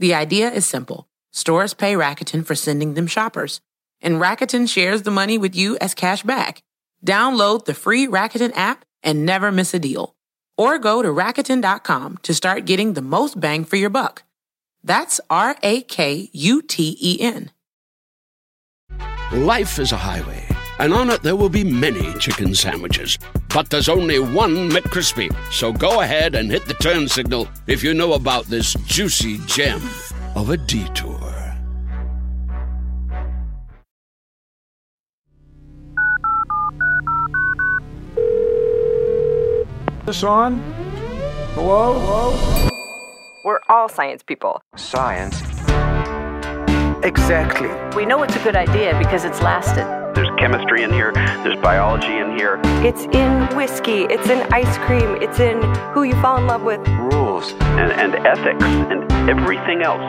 The idea is simple. Stores pay Rakuten for sending them shoppers, and Rakuten shares the money with you as cash back. Download the free Rakuten app and never miss a deal. Or go to Rakuten.com to start getting the most bang for your buck. That's R A K U T E N. Life is a highway, and on it there will be many chicken sandwiches. But there's only one McCrispy. So go ahead and hit the turn signal if you know about this juicy gem of a detour. this on? Hello? Hello? We're all science people. Science? Exactly. We know it's a good idea because it's lasted. There's chemistry in here, there's biology in here. It's in whiskey, it's in ice cream, it's in who you fall in love with. Rules. And, and ethics and everything else.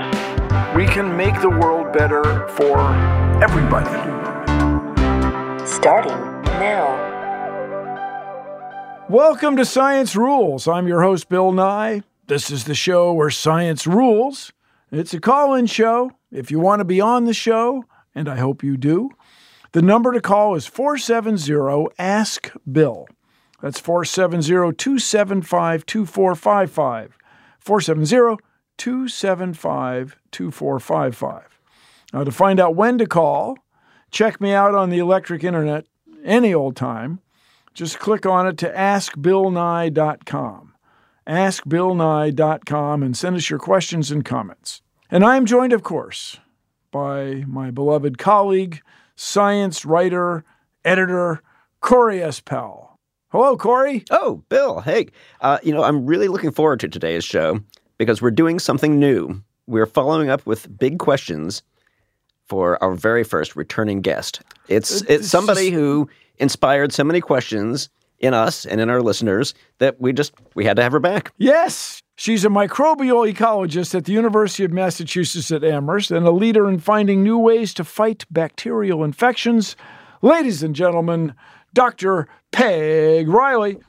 We can make the world better for everybody. Starting now. Welcome to Science Rules. I'm your host, Bill Nye. This is the show where science rules. It's a call in show. If you want to be on the show, and I hope you do, the number to call is 470 Ask Bill. That's 470 275 2455. 470 275 2455. Now, to find out when to call, check me out on the electric internet any old time. Just click on it to askbillnye.com. Askbillnye.com and send us your questions and comments. And I am joined, of course, by my beloved colleague, science writer, editor, Corey S. Powell. Hello, Corey. Oh, Bill. Hey, uh, you know, I'm really looking forward to today's show because we're doing something new. We're following up with big questions for our very first returning guest. It's it's somebody who inspired so many questions in us and in our listeners that we just we had to have her back. Yes, she's a microbial ecologist at the University of Massachusetts at Amherst and a leader in finding new ways to fight bacterial infections. Ladies and gentlemen, Dr. Peg Riley.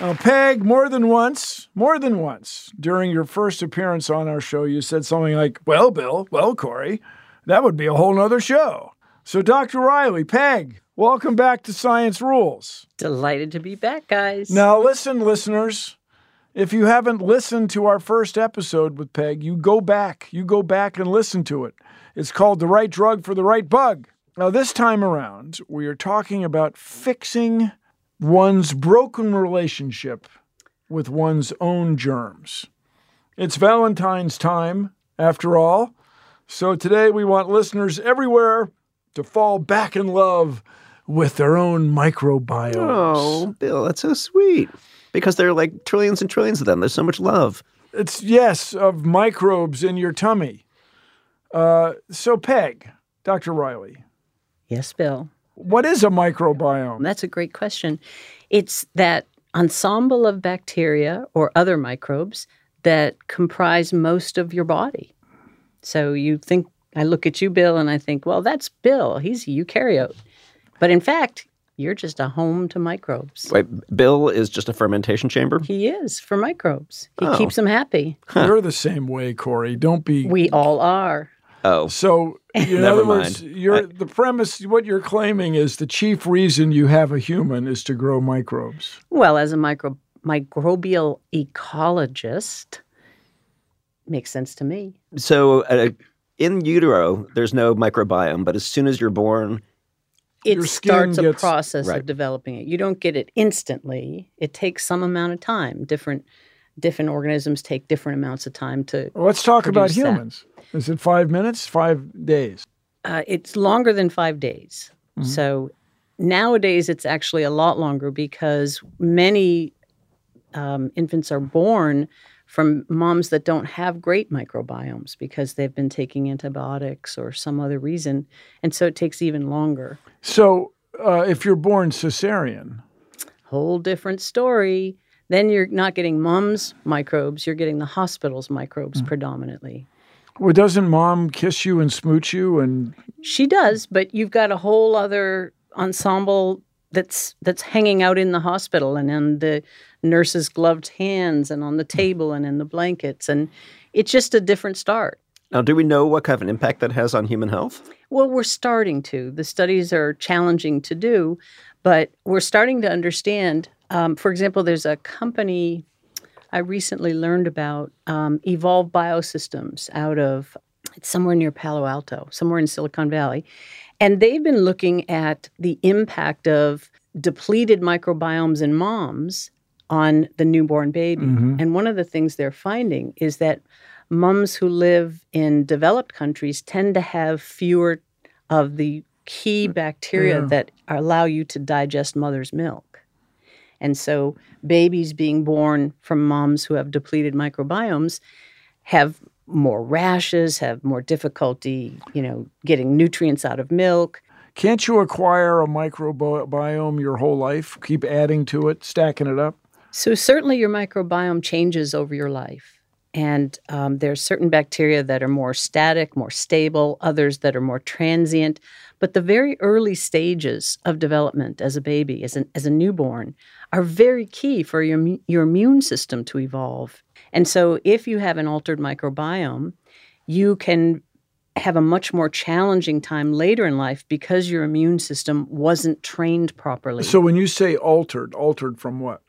Now, Peg, more than once, more than once, during your first appearance on our show, you said something like, Well, Bill, well, Corey, that would be a whole nother show. So, Dr. Riley, Peg, welcome back to Science Rules. Delighted to be back, guys. Now, listen, listeners. If you haven't listened to our first episode with Peg, you go back. You go back and listen to it. It's called The Right Drug for the Right Bug. Now, this time around, we are talking about fixing one's broken relationship with one's own germs. It's Valentine's time, after all. So today we want listeners everywhere to fall back in love with their own microbiomes. Oh, Bill, that's so sweet. Because there are like trillions and trillions of them. There's so much love. It's, yes, of microbes in your tummy. Uh, so, Peg, Dr. Riley, Yes, Bill. what is a microbiome? That's a great question. It's that ensemble of bacteria or other microbes that comprise most of your body. So you think, I look at you, Bill, and I think, well, that's Bill. He's a eukaryote. But in fact, you're just a home to microbes. Wait, Bill is just a fermentation chamber? He is for microbes. He Oh. keeps them happy. You're the same way, Corey. Don't be. We all are. Oh, So, in Never other words, mind. you're, the premise, what you're claiming is the chief reason you have a human is to grow microbes. Well, as a micro microbial ecologist, makes sense to me. so uh, in utero, there's no microbiome, but as soon as you're born, It starts a process Right. of developing it. You don't get it instantly. It takes some amount of time. Different different organisms take different amounts of time to. Well, let's talk about humans. Is it five minutes? Five days? Uh, it's longer than five days. Mm-hmm. So nowadays it's actually a lot longer because many um, infants are born from moms that don't have great microbiomes because they've been taking antibiotics or some other reason. And so it takes even longer. So, uh, if you're born cesarean, Whole different story. Then you're not getting mom's microbes, you're getting the hospital's microbes predominantly. well, doesn't mom kiss you and smooch you? And She does, but you've got a whole other ensemble that's that's hanging out in the hospital and in the nurse's gloved hands and on the table and in the blankets and it's just a different start. Now, do we know what kind of an impact that has on human health? Well, we're starting to. The studies are challenging to do, but we're starting to understand. Um, for example, there's a company I recently learned about, um, Evolve Biosystems, out of it's somewhere near Palo Alto, somewhere in Silicon Valley, and they've been looking at the impact of depleted microbiomes in moms on the newborn baby. Mm-hmm. And one of the things they're finding is that moms who live in developed countries tend to have fewer of the key mm, bacteria Yeah. that allow you to digest mother's milk. And so babies being born from moms who have depleted microbiomes have more rashes, have more difficulty, you know, getting nutrients out of milk. can't you acquire a microbiome your whole life? Keep adding to it, stacking it up. So certainly your microbiome changes over your life. And um, there are certain bacteria that are more static, more stable, others that are more transient. But the very early stages of development as a baby, as, an, as a newborn, are very key for your, your immune system to evolve. And so if you have an altered microbiome, you can have a much more challenging time later in life because your immune system wasn't trained properly. So when you say altered, altered from what?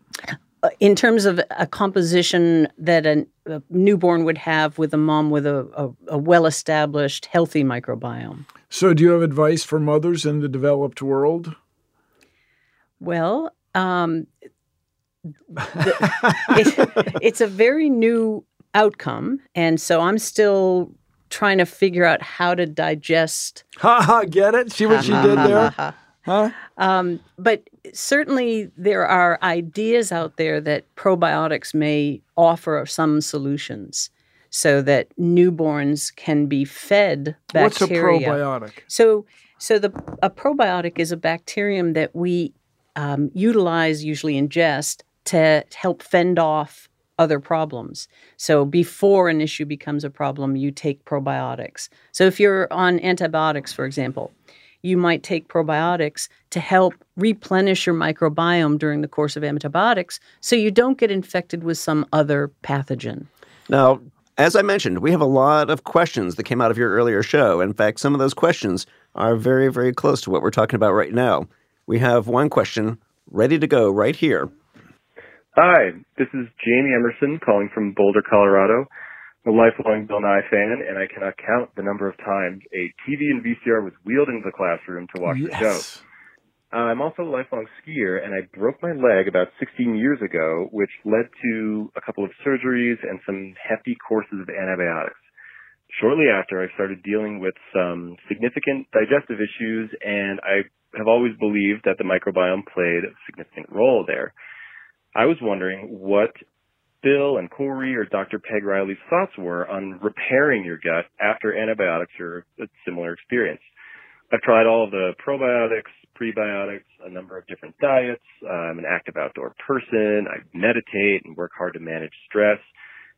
Uh, in terms of a composition that a, a newborn would have with a mom with a, a, a well established, healthy microbiome? So do you have advice for mothers in the developed world? Well, um, the, it, it's a very new outcome. And so I'm still trying to figure out how to digest Ha ha, get it? See what she did there? Huh? Um, but certainly there are ideas out there that probiotics may offer some solutions so that newborns can be fed bacteria. What's a probiotic? So, so the a probiotic is a bacterium that we um, utilize, usually ingest, to help fend off other problems. So before an issue becomes a problem, you take probiotics. So if you're on antibiotics, for example, you might take probiotics to help replenish your microbiome during the course of antibiotics so you don't get infected with some other pathogen. Now, as I mentioned, we have a lot of questions that came out of your earlier show. In fact, some of those questions are very, very close to what we're talking about right now. We have one question ready to go right here. Hi, this is Jamie Emerson calling from Boulder, Colorado. I'm a lifelong Bill Nye fan, and I cannot count the number of times a TV and VCR was wheeled into the classroom to watch the show. Uh, I'm also a lifelong skier, and I broke my leg about 16 years ago, which led to a couple of surgeries and some hefty courses of antibiotics. Shortly after, I started dealing with some significant digestive issues, and I have always believed that the microbiome played a significant role there. I was wondering what Bill and Corey or Dr. Peg Riley's thoughts were on repairing your gut after antibiotics or a similar experience. I've tried all of the probiotics, prebiotics, a number of different diets. I'm an active outdoor person. I meditate and work hard to manage stress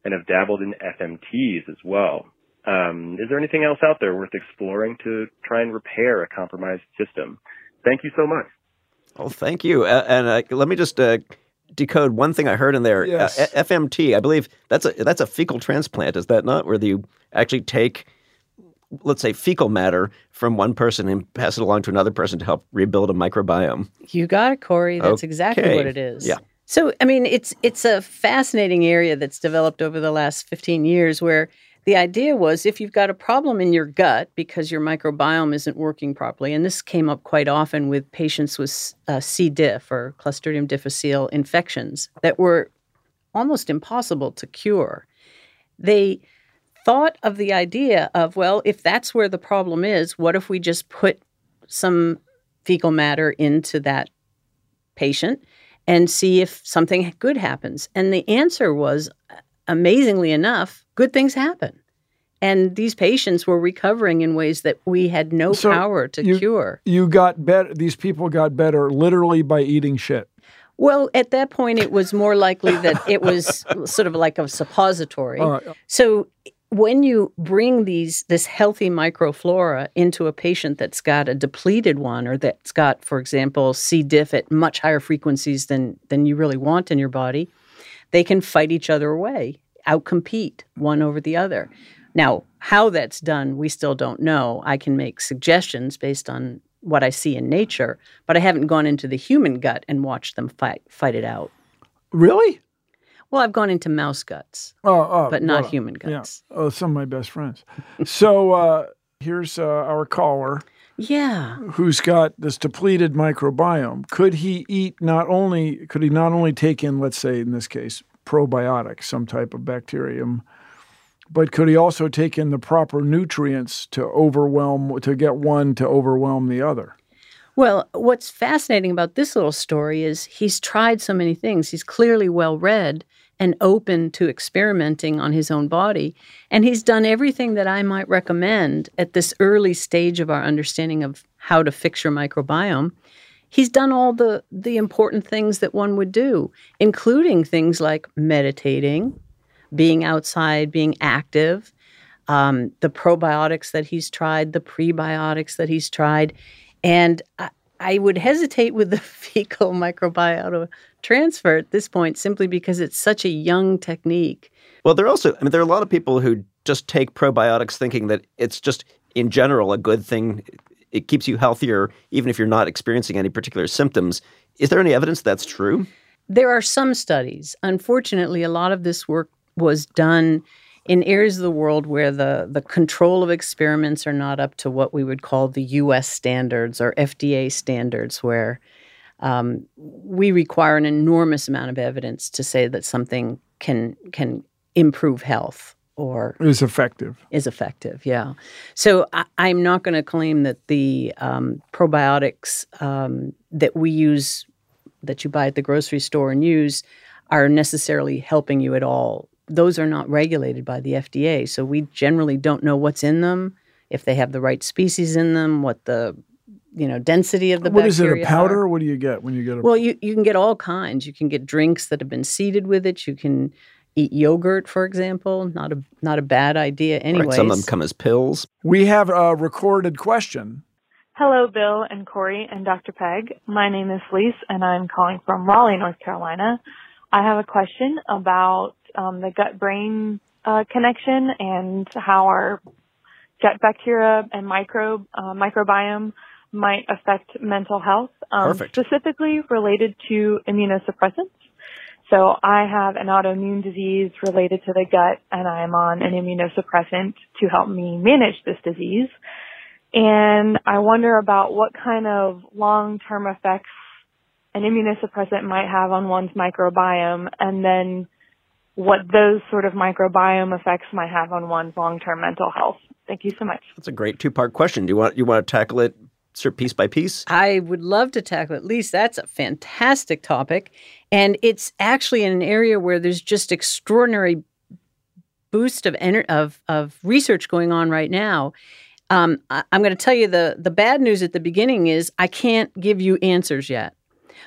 and have dabbled in FMTs as well. Um, is there anything else out there worth exploring to try and repair a compromised system? Thank you so much. Oh, thank you. And uh, let me just uh, decode one thing I heard in there. Yes. Uh, FMT, I believe that's a that's a fecal transplant. Is that not where you actually take, let's say, fecal matter from one person and pass it along to another person to help rebuild a microbiome? You got it, Corey. That's exactly what it is. Yeah. So, I mean, it's it's a fascinating area that's developed over the last 15 years where the idea was if you've got a problem in your gut because your microbiome isn't working properly, and this came up quite often with patients with uh, C. diff or Clostridium difficile infections that were almost impossible to cure. They thought of the idea of, well, if that's where the problem is, what if we just put some fecal matter into that patient and see if something good happens? And the answer was amazingly enough, good things happen. And these patients were recovering in ways that we had no So power to you- cure. You got better. These people got better literally by eating shit. Well, at that point, it was more likely that it was sort of like a suppository. Uh, So when you bring these this healthy microflora into a patient that's got a depleted one or that's got, for example, C. diff at much higher frequencies than than you really want in your body, they can fight each other away, outcompete one over the other. Now, how that's done, we still don't know. I can make suggestions based on what I see in nature, but I haven't gone into the human gut and watched them fight fight it out. really? Well, I've gone into mouse guts, Oh, oh, but not well, human yeah. guts. Oh, some of my best friends. so uh, here's uh, our caller Yeah. who's got this depleted microbiome. Could he eat not only could he not only take in, let's say in this case, probiotics, some type of bacterium, but could he also take in the proper nutrients to overwhelm to get one to overwhelm the other? Well, what's fascinating about this little story is he's tried so many things. He's clearly well read and open to experimenting on his own body. And he's done everything that I might recommend at this early stage of our understanding of how to fix your microbiome. He's done all the, the important things that one would do, including things like meditating, being outside, being active, um, the probiotics that he's tried, the prebiotics that he's tried. And I, would hesitate with the fecal microbiota transfer at this point simply because it's such a young technique. Well, there are also, I mean, there are a lot of people who just take probiotics thinking that it's just in general a good thing. It keeps you healthier, even if you're not experiencing any particular symptoms. Is there any evidence that's true? There are some studies. Unfortunately, a lot of this work was done in areas of the world where the, the control of experiments are not up to what we would call the US standards or FDA standards, where um, we require an enormous amount of evidence to say that something can can improve health or Is effective. is effective. Yeah. So I, I'm not going to claim that the um, probiotics um, that we use, that you buy at the grocery store and use, are necessarily helping you at all. Those are not regulated by the FDA. So we generally don't know what's in them, if they have the right species in them, what the you know density of the What is it? A powder? are. What do you get when you get a? Well, you, you can get all kinds. You can get drinks that have been seeded with it. You can eat yogurt, for example. Not a not a bad idea. Anyways, Right, some of them come as pills. we have a recorded question. Hello, Bill and Corey and Dr. Peg. My name is Lise, and I'm calling from Raleigh, North Carolina. I have a question about um, the gut-brain uh, connection and how our gut bacteria and microbe uh, microbiome might affect mental health, um, specifically related to immunosuppressants. So I have an autoimmune disease related to the gut, and I'm on an immunosuppressant to help me manage this disease. And I wonder about what kind of long-term effects an immunosuppressant might have on one's microbiome and then what those sort of microbiome effects might have on one's long-term mental health. Thank you so much. That's a great two-part question. Do you want you want to tackle it sort of piece by piece? I would love to tackle it. at least that's a fantastic topic. And it's actually in an area where there's just extraordinary boost of ener- of of research going on right now. Um, I, I'm going to tell you the the bad news at the beginning is I can't give you answers yet.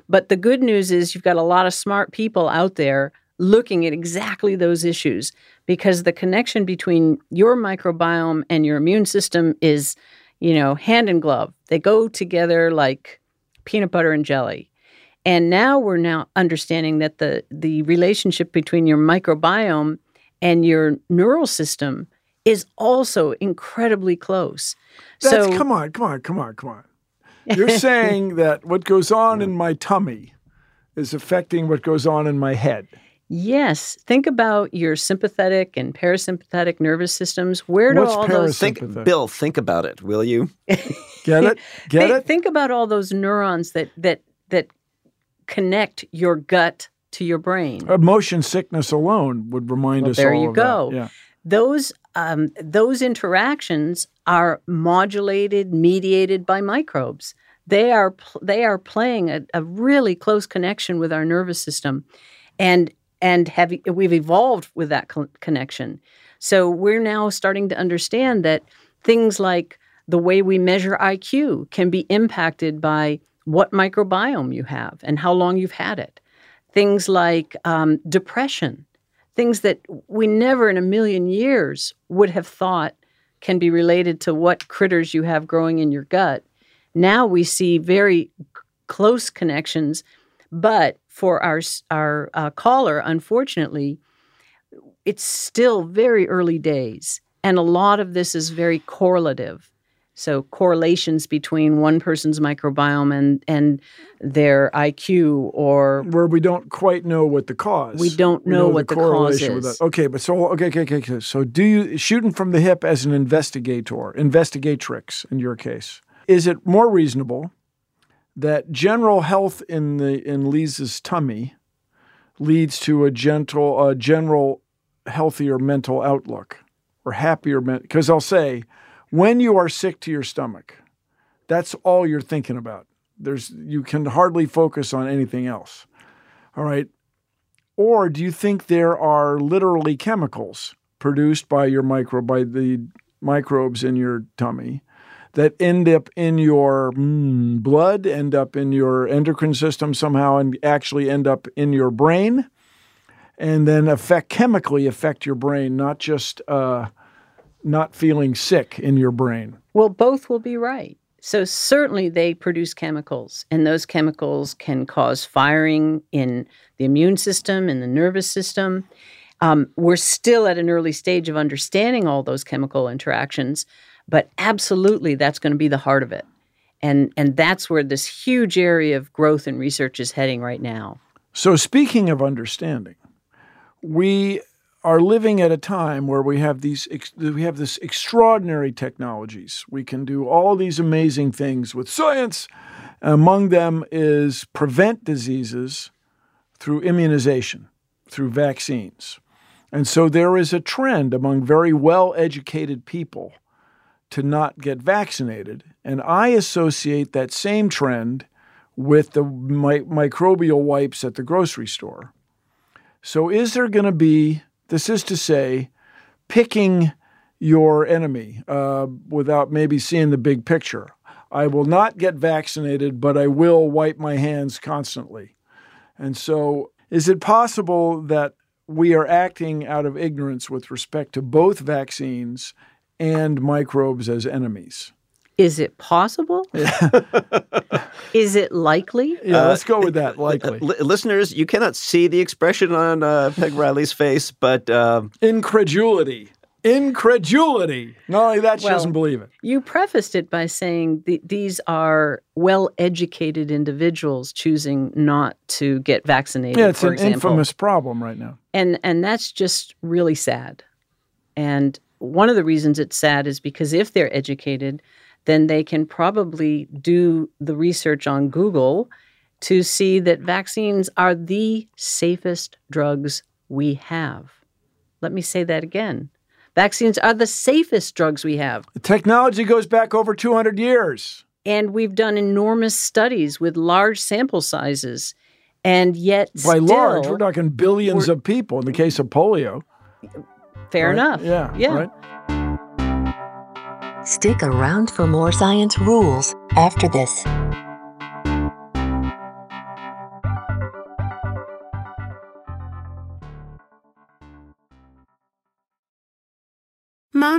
But the good news is you've got a lot of smart people out there looking at exactly those issues because the connection between your microbiome and your immune system is, you know, hand in glove. They go together like peanut butter and jelly. And now we're now understanding that the the relationship between your microbiome and your neural system is also incredibly close. That's so come on, come on, come on, come on. You're saying that what goes on in my tummy is affecting what goes on in my head. Yes. Think about your sympathetic and parasympathetic nervous systems. Where do What's all those Think, Sympathetic. Bill, think about it, will you? Get it? Get think, it? think about all those neurons that that that connect your gut to your brain. Motion sickness alone would remind Well, us there all you of that. go. Yeah. Those um, those interactions are modulated, mediated by microbes. They are pl- they are playing a, a really close connection with our nervous system, and and have we've evolved with that co- connection. So we're now starting to understand that things like the way we measure IQ can be impacted by what microbiome you have and how long you've had it. Things like um, depression, things that we never in a million years would have thought can be related to what critters you have growing in your gut. Now we see very close connections, but for our our uh, caller, unfortunately, it's still very early days, and a lot of this is very correlative. So correlations between one person's microbiome and and their IQ, or where we don't quite know what the cause. We don't know, we know what the, the cause is. Okay, but so okay, okay, okay, okay. So do you shooting from the hip as an investigator, investigatrix in your case? Is it more reasonable that general health in the in Lisa's tummy leads to a gentle, a general healthier mental outlook or happier because I'll say when you are sick to your stomach, that's all you're thinking about. There's you can hardly focus on anything else. All right. Or do you think there are literally chemicals produced by your micro by the microbes in your tummy that end up in your mm, blood, end up in your endocrine system somehow, and actually end up in your brain, and then affect chemically affect your brain, not just uh, not feeling sick in your brain. Well, both will be right. So certainly they produce chemicals, and those chemicals can cause firing in the immune system and the nervous system. Um, we're still at an early stage of understanding all those chemical interactions, but absolutely, that's going to be the heart of it. And, and that's where this huge area of growth and research is heading right now. So, speaking of understanding, we are living at a time where we have these we have this extraordinary technologies. We can do all these amazing things with science. Among them is prevent diseases through immunization, through vaccines. And so there is a trend among very well educated people to not get vaccinated. And I associate that same trend with the mi- microbial wipes at the grocery store. So, is there going to be, this is to say, picking your enemy uh, without maybe seeing the big picture? I will not get vaccinated, but I will wipe my hands constantly. And so, is it possible that we are acting out of ignorance with respect to both vaccines and microbes as enemies. Is it possible? Is it likely? Yeah, let's go with that. Likely. Uh, listeners, you cannot see the expression on uh, Peg Riley's face, but uh, incredulity. Incredulity. Not only that, she well, doesn't believe it. You prefaced it by saying th- these are well-educated individuals choosing not to get vaccinated. Yeah, it's an example. infamous problem right now, and and that's just really sad. And one of the reasons it's sad is because if they're educated, then they can probably do the research on Google to see that vaccines are the safest drugs we have. Let me say that again. Vaccines are the safest drugs we have. The technology goes back over 200 years. And we've done enormous studies with large sample sizes. And yet, by still, large, we're talking 1000000000s of people in the case of polio. Fair right? enough. Yeah. Yeah. Right? Stick around for more science rules after this.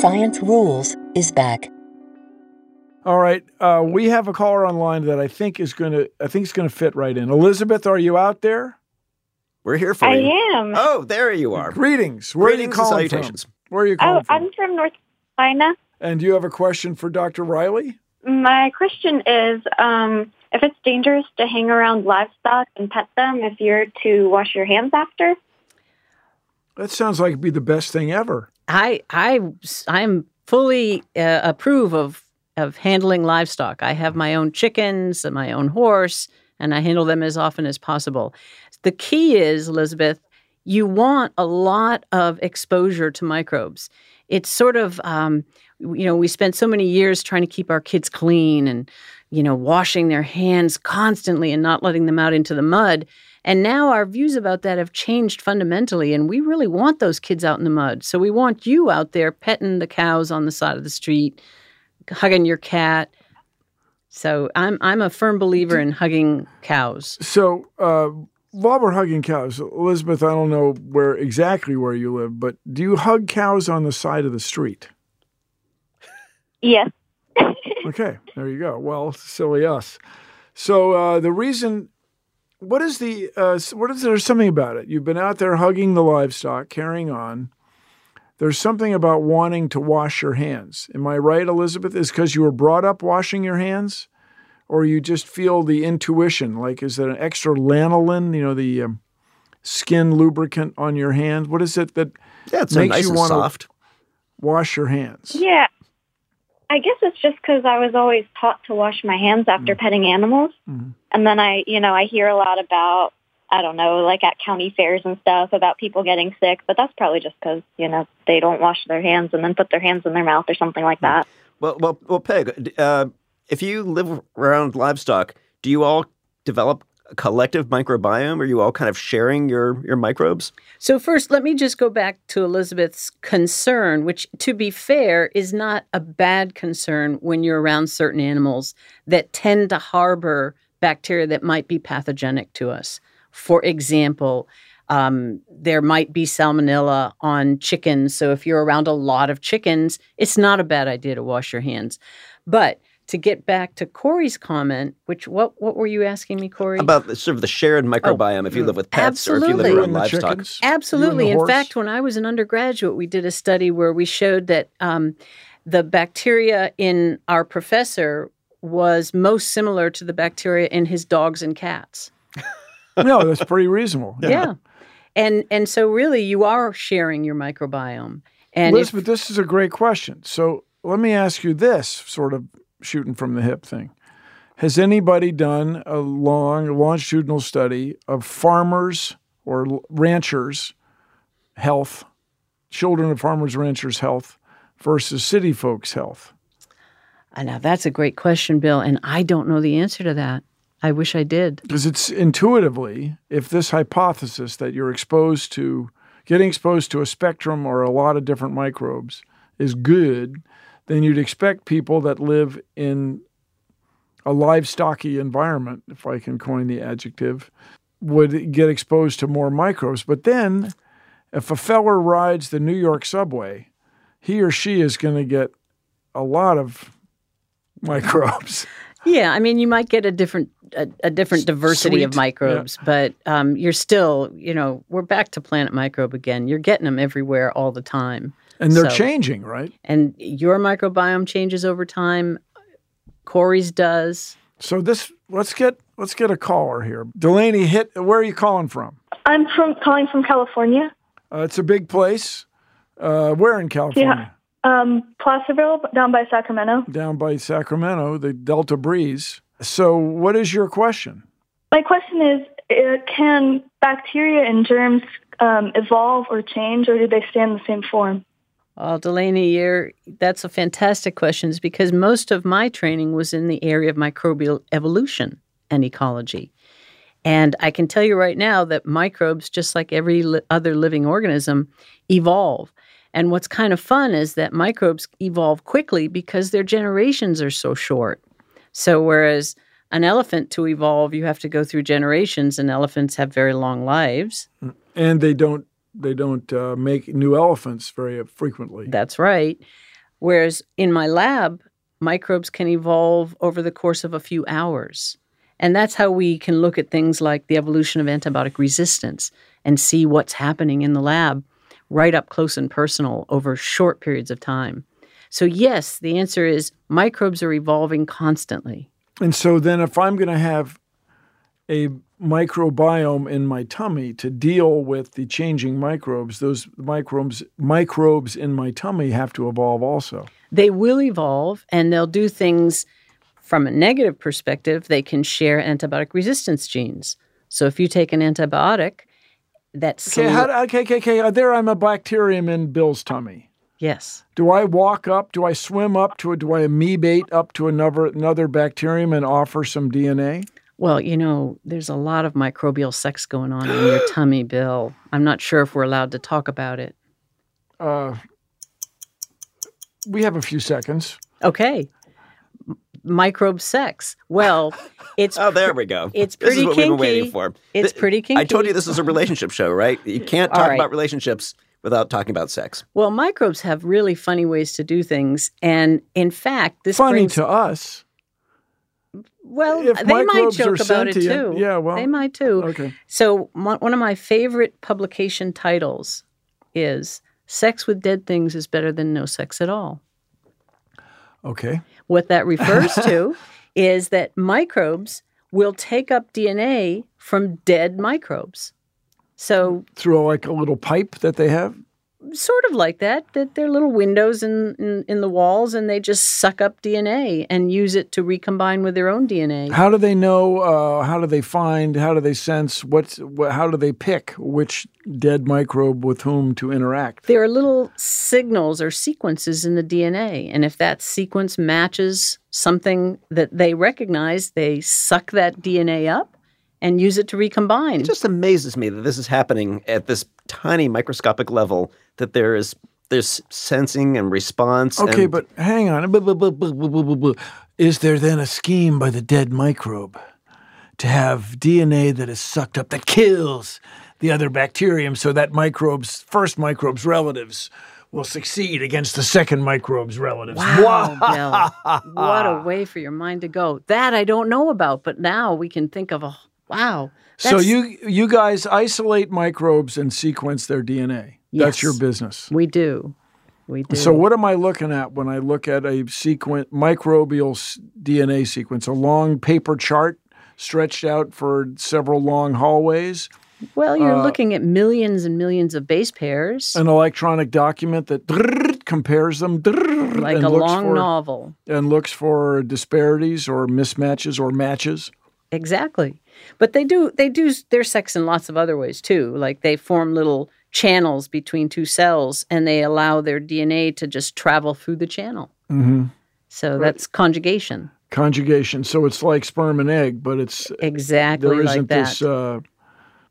Science Rules is back. All right, uh, we have a caller online that I think is going to. I think is going to fit right in. Elizabeth, are you out there? We're here for I you. I am. Oh, there you are. Greetings. Where Greetings are you and calling salutations. from? Where are you calling Oh, from? I'm from North Carolina. And do you have a question for Dr. Riley? My question is um, if it's dangerous to hang around livestock and pet them if you're to wash your hands after. That sounds like it'd be the best thing ever. I I I'm fully uh, approve of of handling livestock. I have my own chickens and my own horse, and I handle them as often as possible. The key is, Elizabeth, you want a lot of exposure to microbes. It's sort of um, you know we spent so many years trying to keep our kids clean and you know washing their hands constantly and not letting them out into the mud. And now our views about that have changed fundamentally, and we really want those kids out in the mud. So we want you out there petting the cows on the side of the street, hugging your cat. So I'm I'm a firm believer in hugging cows. So, uh, while we're hugging cows, Elizabeth, I don't know where exactly where you live, but do you hug cows on the side of the street? Yes. Okay, there you go. Well, silly us. So uh, the reason, what is the, uh, what is there something about it? You've been out there hugging the livestock, carrying on. There's something about wanting to wash your hands. Am I right, Elizabeth? Is because you were brought up washing your hands, or you just feel the intuition? Like, is that an extra lanolin? You know, the um, skin lubricant on your hands. What is it that Yeah, it's makes nice you and want soft. to wash your hands? Yeah. I guess it's just because I was always taught to wash my hands after petting animals. And then I, you know, I hear a lot about, I don't know, like at county fairs and stuff about people getting sick, but that's probably just because, you know, they don't wash their hands and then put their hands in their mouth or something like that. Well, well, well, Peg. Uh, if you live around livestock, do you all develop collective microbiome? Are you all kind of sharing your your microbes? So first, let me just go back to Elizabeth's concern, which, to be fair, is not a bad concern when you're around certain animals that tend to harbor bacteria that might be pathogenic to us. For example, um, there might be salmonella on chickens. So if you're around a lot of chickens, it's not a bad idea to wash your hands. But to get back to Corey's comment, which what what were you asking me, Corey? About the, sort of the shared microbiome if you live with pets or if you live Oh, Absolutely. around livestock. Absolutely. In horse? fact, when I was an undergraduate, we did a study where we showed that um, the bacteria in our professor was most similar to the bacteria in his dogs and cats. no, that's pretty reasonable. Yeah. And and so really you are sharing your microbiome. And if, Elizabeth, this is a great question. So let me ask you this sort of shooting from the hip thing. Has anybody done a long longitudinal study of farmers or ranchers' health, children of farmers, ranchers' health versus city folks' health? Uh, now that's a great question, Bill, and I don't know the answer to that. I wish I did. Because it's intuitively, if this hypothesis that you're exposed to, getting exposed to a spectrum or a lot of different microbes is good, then you'd expect people that live in a livestocky environment, if I can coin the adjective, would get exposed to more microbes. But then, if a feller rides the New York subway, he or she is going to get a lot of microbes. Yeah, I mean, you might get a different a, a different diversity of sweet, yeah. microbes, but um, you're still, you know, we're back to planet microbe again. You're getting them everywhere all the time, And they're So- changing, right? And your microbiome changes over time. Corey's does. So this let's get let's get a caller here. Delaney, hit. Where are you calling from? I'm from calling from California. Uh, it's a big place. Uh, where in California? Um, Placerville, down by Sacramento. Down by Sacramento, the Delta Breeze. So, what is your question? My question is, uh, can bacteria and germs um, evolve or change, or do they stay in the same form? Well, Delaney, you're, that's a fantastic question because most of my training was in the area of microbial evolution and ecology. And I can tell you right now that microbes, just like every li- other living organism, evolve. And what's kind of fun is that microbes evolve quickly because their generations are so short. So whereas an elephant to evolve, you have to go through generations, and elephants have very long lives. Mm, and they don't they don't uh, make new elephants very frequently. That's right. Whereas in my lab, microbes can evolve over the course of a few hours. And that's how we can look at things like the evolution of antibiotic resistance and see what's happening in the lab right up close and personal over short periods of time. So, yes, the answer is microbes are evolving constantly. And so then if I'm going to have a microbiome in my tummy to deal with the changing microbes, those microbes microbes in my tummy have to evolve also. They will evolve and they'll do things from a negative perspective, they can share antibiotic resistance genes. So if you take an antibiotic that's Okay, how, okay, okay, okay. uh, There I'm a bacterium in Bill's tummy. Yes. Do I walk up? Do I swim up to it? Do I amoebate up to another another bacterium and offer some DNA? Well, you know, there's a lot of microbial sex going on in your tummy, Bill. I'm not sure if we're allowed to talk about it. Uh, we have a few seconds. Okay. M- Microbe sex. Well, it's Oh, there we go. It's pretty This pretty is what kinky. we've been waiting for. It's Th- pretty kinky. I told you this is a relationship show, right? You can't talk right. about relationships without talking about sex. Well, microbes have really funny ways to do things, and in fact, this Funny brings, to us. Well, If they might joke about it sentient, too. yeah, well, they might too. okay. So mo- one of my favorite publication titles is "Sex with Dead Things is Better Than No Sex at All." Okay. What that refers to is that microbes will take up DNA from dead microbes. So Through like a little pipe that they have. Sort of like that that they're little windows in, in in the walls and they just suck up dna and use it to recombine with their own dna How do they know? Uh, how do they find? How do they sense? What's? What, how do they pick which dead microbe with whom to interact? there are little signals or sequences in the dna and if that sequence matches something that they recognize they suck that dna up and use it to recombine It just amazes me that this is happening at this tiny microscopic level. That there is there's sensing and response. Okay, and- but hang on. Is there then a scheme by the dead microbe to have DNA that is sucked up that kills the other bacterium so that microbe's first microbe's relatives will succeed against the second microbe's relatives? Wow, Bill. what a way for your mind to go. That I don't know about, but now we can think of a wow. So you you guys isolate microbes and sequence their DNA. That's your business. we do. We do. So what am I looking at when I look at a sequence microbial DNA sequence? A long paper chart stretched out for several long hallways, Well, you're uh, looking at millions and millions of base pairs, an electronic document that compares them like a long for, novel. and looks for disparities or mismatches or matches. Exactly. But they do they do their sex in lots of other ways too. Like they form little channels between two cells and they allow their DNA to just travel through the channel. Mm-hmm. So that's conjugation. Conjugation. So it's like sperm and egg, but it's Exactly there like isn't that. this uh,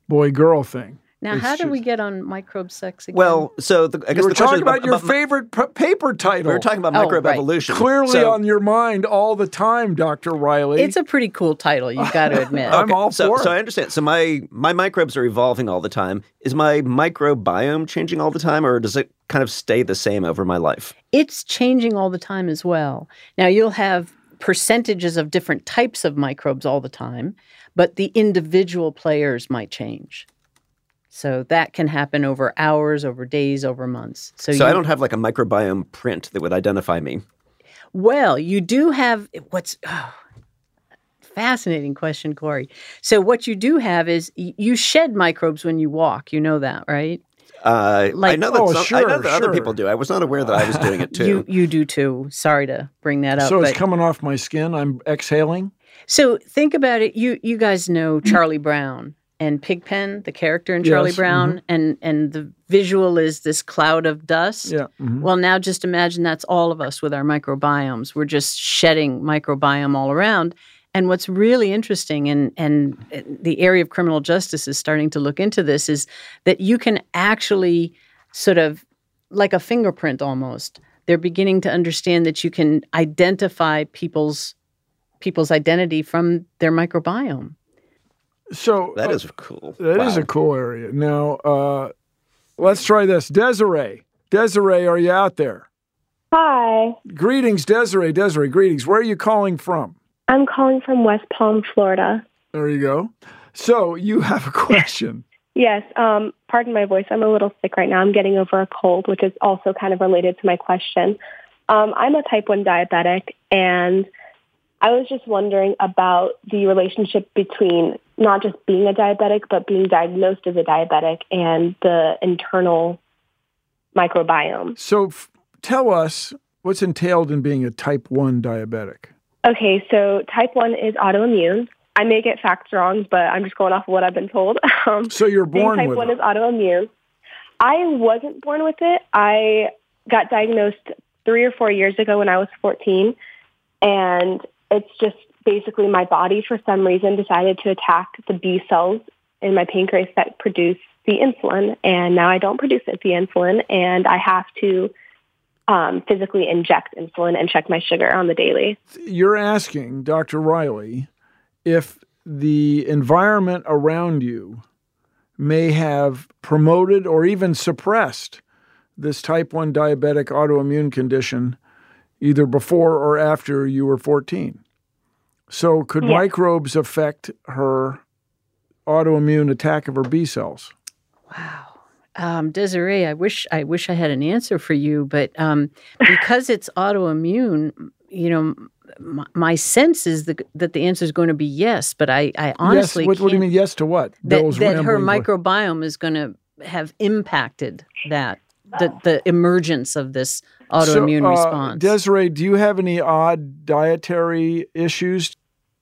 boy girl thing. Now, It's how do just- we get on microbe sex again? well, so the, I You guess were the talking is about, your mi- favorite p- paper title. We are talking about Oh, microbe right. evolution. Clearly So- on your mind all the time, Dr. Riley. it's a pretty cool title, you've got to admit. I'm all so, for so. I understand. So my my microbes are evolving all the time. Is my microbiome changing all the time, or does it kind of stay the same over my life? it's changing all the time as well. Now, you'll have percentages of different types of microbes all the time, but the individual players might change. So that can happen over hours, over days, over months. So, So, you, I don't have like a microbiome print that would identify me. Well, you do have what's oh, fascinating question, Corey. So what you do have is you shed microbes when you walk. You know that, right? Uh, I know that Oh, some, I sure, know that other people do. I was not aware that I was doing it too. You you do too. Sorry to bring that up. so it's but- coming off my skin. I'm exhaling. So think about it. You you guys know Charlie Brown and Pigpen, the character in Charlie Yes, Brown, and and the visual is this cloud of dust. Yeah. mhm. Well, now just imagine that's all of us with our microbiomes. We're just shedding microbiome all around. And what's really interesting, and and the area of criminal justice is starting to look into this, is that you can actually sort of like a fingerprint almost. They're beginning to understand that you can identify people's people's identity from their microbiome. So That uh, is cool. That is Wow. a cool area. Now, uh, let's try this. Desiree. Desiree, are you out there? Hi, Greetings, Desiree. Desiree, greetings. Where are you calling from? I'm calling from West Palm, Florida. There you go. So you have a question. Yes, um, pardon my voice. I'm a little sick right now. I'm getting over a cold, which is also kind of related to my question. Um, I'm a type 1 diabetic, and I was just wondering about the relationship between not just being a diabetic, but being diagnosed as a diabetic and the internal microbiome. So f- tell us what's entailed in being a type 1 diabetic. Okay, so type 1 is autoimmune. I may get facts wrong, but I'm just going off of what I've been told. Um, So you're born type with 1 it. is autoimmune. I wasn't born with it. I got diagnosed three or four years ago when I was 14. And it's just basically my body, for some reason, decided to attack the B cells in my pancreas that produce the insulin. And now I don't produce it, the insulin, and I have to um, physically inject insulin and check my sugar on the daily. You're asking Dr. Riley if the environment around you may have promoted or even suppressed this type 1 diabetic autoimmune condition either before or after you were 14. So, could Yes. microbes affect her autoimmune attack of her B cells? Wow. Um, Desiree, I wish I wish I had an answer for you, but um, because it's autoimmune, you know, my, my sense is that, that the answer is going to be yes. But I, I honestly yes. What, what do you mean? Yes to what? that, that her microbiome is going to have impacted that the the emergence of this autoimmune so, uh, response. Desiree, do you have any odd dietary issues?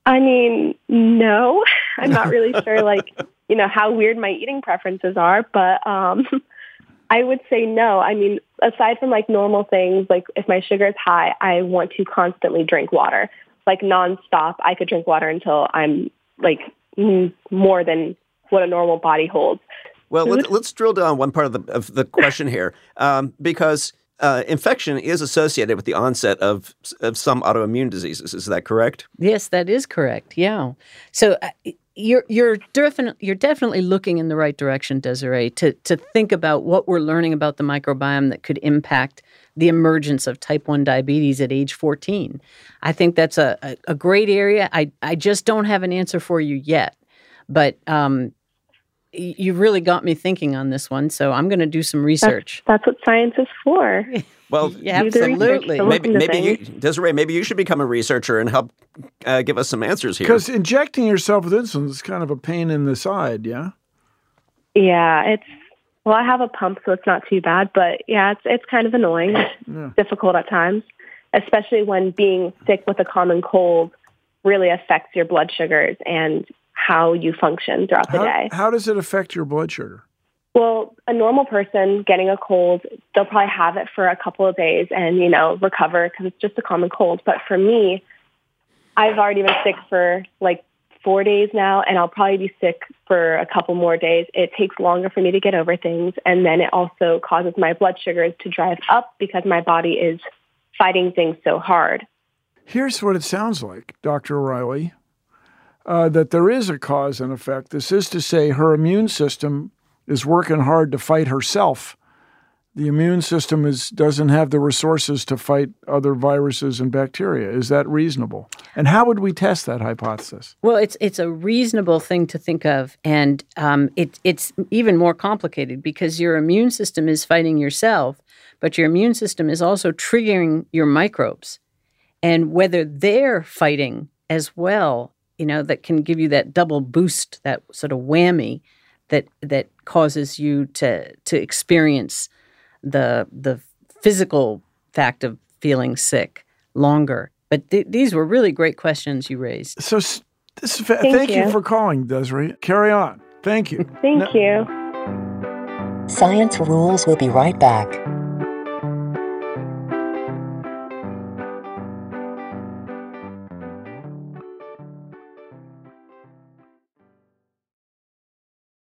I mean, no, I'm not really sure, like, you know, how weird my eating preferences are, but um, I would say no. I mean, aside from like normal things, like if my sugar is high, I want to constantly drink water, like nonstop. I could drink water until I'm like more than what a normal body holds. Well, let's, let's drill down one part of the of the question here, um, because uh, infection is associated with the onset of of some autoimmune diseases. Is that correct? Yes, that is correct. Yeah. So uh, you're you're definitely you're definitely looking in the right direction, Desiree, to to think about what we're learning about the microbiome that could impact the emergence of type one diabetes at age 14. I think that's a, a, a great area. I I just don't have an answer for you yet, but um, you really got me thinking on this one. So I'm going to do some research. That's what science is for. Well, Yeah, Do the research absolutely. maybe maybe you. Desiree, maybe you should become a researcher and help uh, give us some answers here. Because injecting yourself with insulin is kind of a pain in the side, yeah? Yeah, it's well, I have a pump, so it's not too bad. But yeah, it's it's kind of annoying, Yeah. difficult at times, especially when being sick with a common cold really affects your blood sugars and how you function throughout the How, day. how does it affect your blood sugar? Well, a normal person getting a cold, they'll probably have it for a couple of days and you know recover because it's just a common cold. But for me, I've already been sick for like four days now, and I'll probably be sick for a couple more days. It takes longer for me to get over things, and then it also causes my blood sugars to drive up because my body is fighting things so hard. Here's what it sounds like, Dr. O'Reilly uh, that there is a cause and effect. This is to say, her immune system is working hard to fight herself. The immune system is, doesn't have the resources to fight other viruses and bacteria. Is that reasonable? And how would we test that hypothesis? Well, it's it's a reasonable thing to think of, and um, it, it's even more complicated because your immune system is fighting yourself, but your immune system is also triggering your microbes, and whether they're fighting as well, you know, that can give you that double boost, that sort of whammy, that that causes you to to experience the the physical fact of feeling sick longer. But th- these were really great questions you raised. So, this is fa- Thank thank you. you. for calling, Desiree. Carry on. Thank you. Thank you. Science Rules will be right back.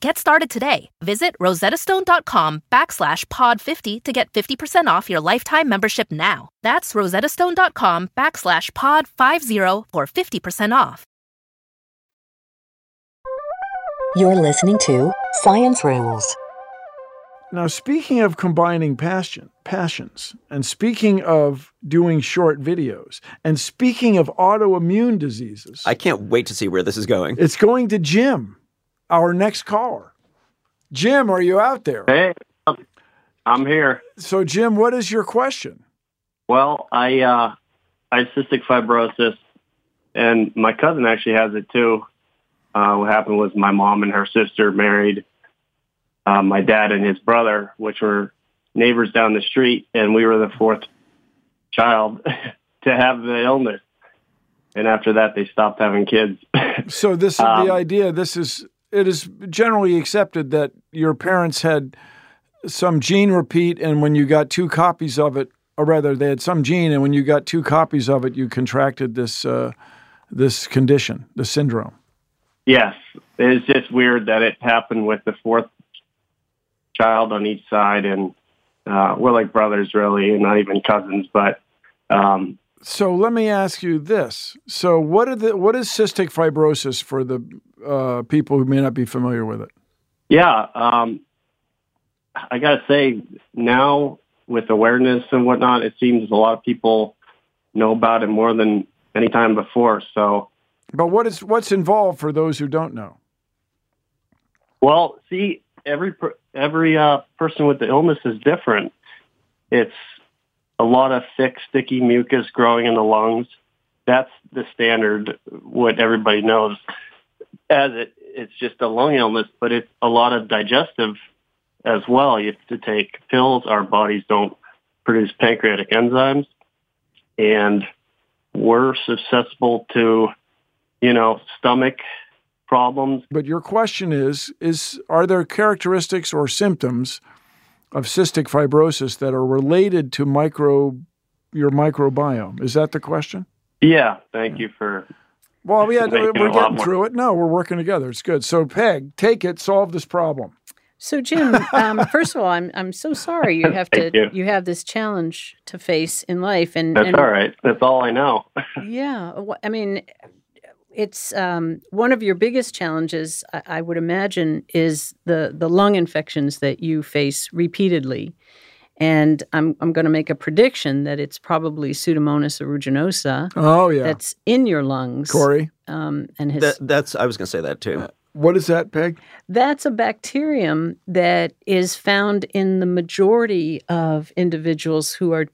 Get started today. Visit rosettastone.com backslash pod50 to get 50% off your lifetime membership now. That's rosettastone.com backslash pod50 for 50% off. You're listening to Science Rules. Now, speaking of combining passion, passions, and speaking of doing short videos, and speaking of autoimmune diseases, I can't wait to see where this is going. it's going to Jim, our next caller. Jim, are you out there? Hey, I'm here. So, Jim, what is your question? Well, I uh, I have cystic fibrosis, and my cousin actually has it too. Uh, what happened was my mom and her sister married uh, my dad and his brother, which were neighbors down the street, and we were the fourth child to have the illness. And after that, they stopped having kids. So, this is Um, the idea. This is it is generally accepted that your parents had some gene repeat, and when you got two copies of it, or rather, they had some gene, and when you got two copies of it, you contracted this uh, this condition, the syndrome. Yes, it's just weird that it happened with the fourth child on each side, and uh, we're like brothers, really, and not even cousins. But um, So let me ask you this: So what are the what is cystic fibrosis for the uh, people who may not be familiar with it? yeah, um, I gotta say now with awareness and whatnot, it seems a lot of people know about it more than any time before. So, But what is what's involved for those who don't know? well, see, every every uh, person with the illness is different. It's a lot of thick, sticky mucus growing in the lungs. That's the standard, what everybody knows. As it, it's just a lung illness, but it's a lot of digestive as well. You have to take pills. Our bodies don't produce pancreatic enzymes, and we're susceptible to, you know, stomach problems. But your question is is are there characteristics or symptoms of cystic fibrosis that are related to micro your microbiome? Is that the question? Yeah, thank you for. Well, we had, it we're getting more- through it. No, we're working together. It's good. So, Peg, take it, solve this problem. So, Jim, um, first of all, I'm I'm so sorry you have to Thank you. have this challenge to face in life, and That's and all right. That's all I know. yeah, I mean, it's um, one of your biggest challenges, I, I would imagine, is the the lung infections that you face repeatedly. And I'm I'm going to make a prediction that it's probably Pseudomonas aeruginosa. Oh, yeah. that's in your lungs, Corey? Um, and has That, that's I was going to say that too. What is that, Peg? That's a bacterium that is found in the majority of individuals who are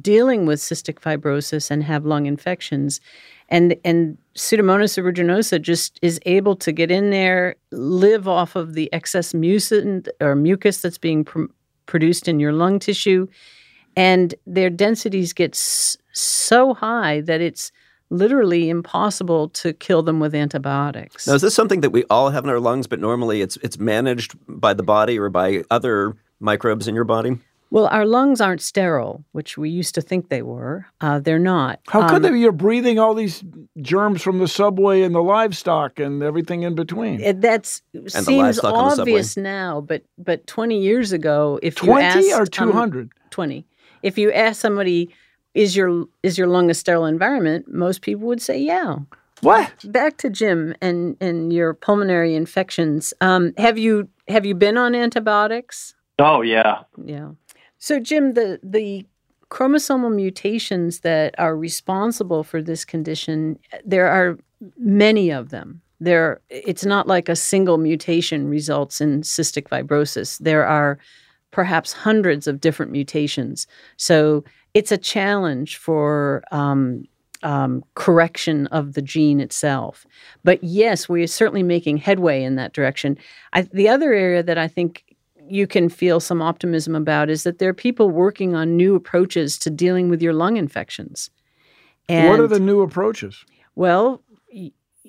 dealing with cystic fibrosis and have lung infections. And, and Pseudomonas aeruginosa just is able to get in there, live off of the excess mucin or mucus that's being pr- produced in your lung tissue. And their densities get s- so high that it's literally impossible to kill them with antibiotics. Now, is this something that we all have in our lungs, but normally it's it's managed by the body or by other microbes in your body? Well, our lungs aren't sterile, which we used to think they were. Uh, they're not. How Um, could they? You're breathing all these germs from the subway and the livestock and everything in between. It, that's the seems livestock on the subway. obvious now, but but 20 years ago, if you 20 asked or um, 200? 20. If you ask somebody, is your is your lung a sterile environment? Most people would say, yeah. What? Back to Jim and and your pulmonary infections. Um, have you have you been on antibiotics? Oh yeah, Yeah. So, Jim, the the chromosomal mutations that are responsible for this condition, there are many of them. There, it's not like a single mutation results in cystic fibrosis. There are perhaps hundreds of different mutations. So it's a challenge for um, um, correction of the gene itself. But yes, we are certainly making headway in that direction. I, the other area that I think you can feel some optimism about is that there are people working on new approaches to dealing with your lung infections. what are the new approaches? Well,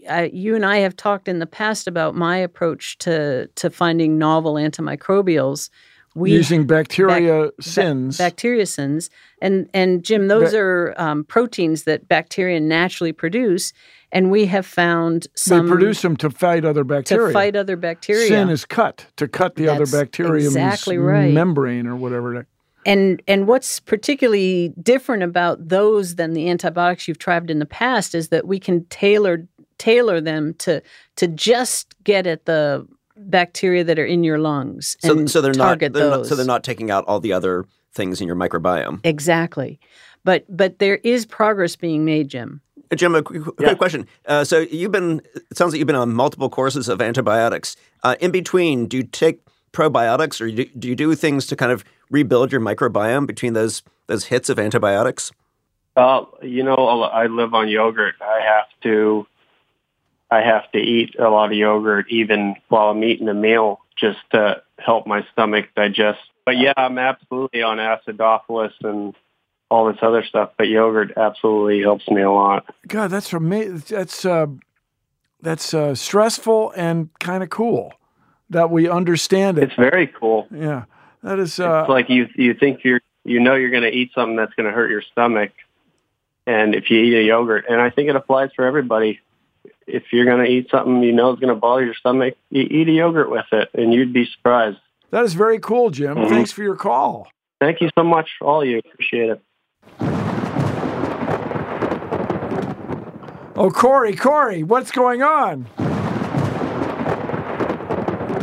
I, you and I have talked in the past about my approach to to finding novel antimicrobials. We Using bacteria bac- ba- sins. bacteriocins, and and Jim, those Ba- are um, proteins that bacteria naturally produce, and we have found some they produce them to fight other bacteria. to fight other bacteria. Sin is cut to cut the That's other bacterium's exactly right. membrane or whatever. And and what's particularly different about those than the antibiotics you've tried in the past is that we can tailor tailor them to to just get at the bacteria that are in your lungs So, and so they're not, they're not so they're not taking out all the other things in your microbiome. exactly. But but there is progress being made, Jim. Uh, Jim, a quick, quick question. Uh, so you've been, it sounds like you've been on multiple courses of antibiotics. Uh, in between, do you take probiotics or do, do you do things to kind of rebuild your microbiome between those those hits of antibiotics? Uh, you know, I live on yogurt. I have to, I have to eat a lot of yogurt even while I'm eating a meal just to help my stomach digest. But yeah, I'm absolutely on acidophilus and all this other stuff. But yogurt absolutely helps me a lot. God, that's amazing. That's uh, that's uh, stressful and kind of cool that we understand it. It's very cool. Yeah, that is. Uh, it's like you you think you're you know you're going to eat something that's going to hurt your stomach, and if you eat a yogurt, and I think it applies for everybody. If you're going to eat something you know is going to bother your stomach, you eat a yogurt with it, and you'd be surprised. that is very cool, Jim. Mhm. Thanks for your call. Thank you so much, all of you. Appreciate it. Oh, Corey, Corey, what's going on?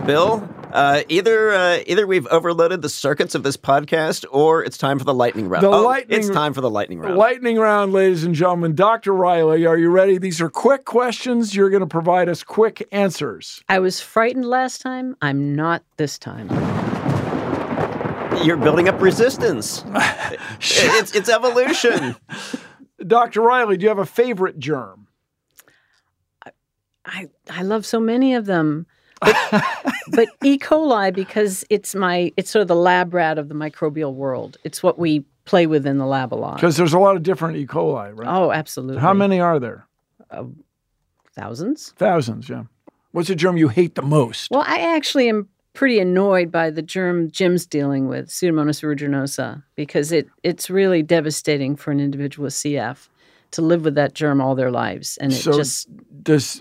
Bill, uh, either uh, either we've overloaded the circuits of this podcast, or it's time for the lightning round. The oh, lightning- it's time for the lightning round. Lightning round, ladies and gentlemen. Dr. Riley, are you ready? These are quick questions. You're going to provide us quick answers. I was frightened last time. I'm not this time. You're building up resistance. it's it's evolution. Dr. Riley, do you have a favorite germ? I I love so many of them. But, but E. coli because it's my it's sort of the lab rat of the microbial world. It's what we play with in the lab a lot. Because there's a lot of different E. coli, right? Oh, absolutely. How many are there? Uh, thousands. Thousands, yeah. What's the germ you hate the most? Well, I actually am pretty annoyed by the germ Jim's dealing with, Pseudomonas aeruginosa, because it it's really devastating for an individual with CF to live with that germ all their lives, and it so just does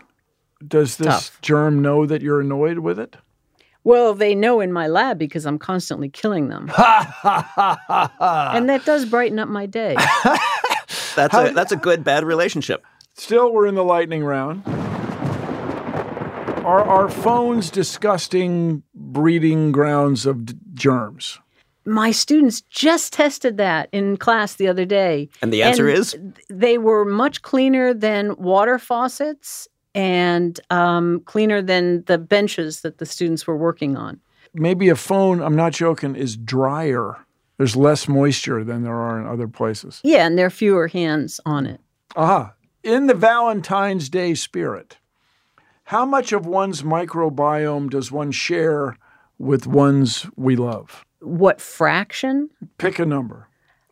does this Tough. germ know that you're annoyed with it? well, they know in my lab because I'm constantly killing them, and that does brighten up my day. That's How- a that's a good bad relationship. Still, we're in the lightning round. Are our phones disgusting breeding grounds of d- germs? my students just tested that in class the other day. And the answer is? they were much cleaner than water faucets and um, cleaner than the benches that the students were working on. Maybe a phone, I'm not joking, is drier. There's less moisture than there are in other places. Yeah, and there are fewer hands on it. Aha. In the Valentine's Day spirit, how much of one's microbiome does one share with ones we love? What fraction? Pick a number.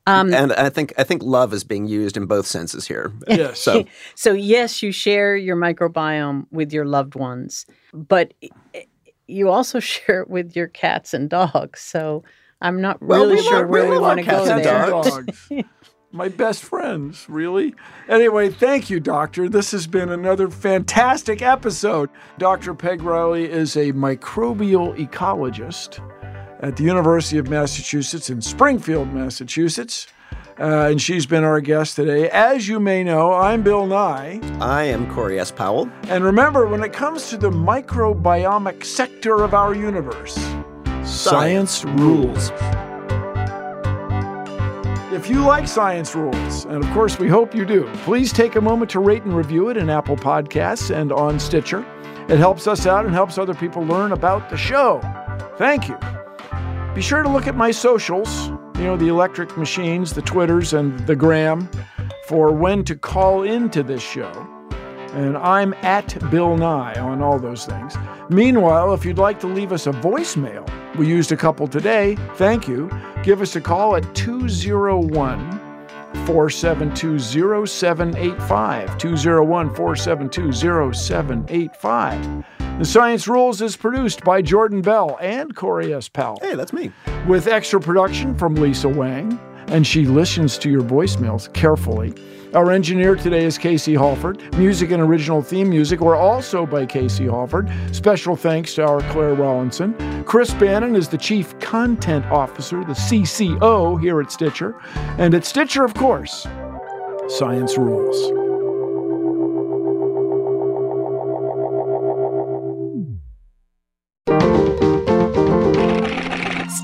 Um, and I think I think love is being used in both senses here. Yes. So so yes, you share your microbiome with your loved ones, but you also share it with your cats and dogs. So I'm not Well, really we sure love- where we we want to our go cats there. dogs. My best friends, really? Anyway, thank you, Doctor. This has been another fantastic episode. Dr. Peg Riley is a microbial ecologist at the University of Massachusetts in Springfield, Massachusetts. Uh, and she's been our guest today. As you may know, I'm Bill Nye. I am Corey S. Powell. And remember, when it comes to the microbiomic sector of our universe, science rules. If you like Science Rules, and of course we hope you do, please take a moment to rate and review it in Apple Podcasts and on Stitcher. It helps us out and helps other people learn about the show. Thank you. Be sure to look at my socials, you know, the electric machines, the Twitters, and the Gram, for when to call into this show. And I'm at Bill Nye on all those things. Meanwhile, if you'd like to leave us a voicemail, we used a couple today. Thank you. Give us a call at 201 472 0785. 201 472 0785. The Science Rules is produced by Jordan Bell and Corey S. Powell. Hey, that's me. With extra production from Lisa Wang, and she listens to your voicemails carefully. Our engineer today is Casey Halford. Music and original theme music were also by Casey Halford. Special thanks to our Claire Rollinson. Chris Bannon is the Chief Content Officer, the CCO, here at Stitcher. And at Stitcher, of course, science rules.